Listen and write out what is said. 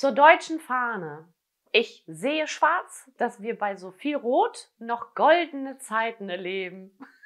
Zur deutschen Fahne. Ich sehe schwarz, dass wir bei so viel Rot noch goldene Zeiten erleben.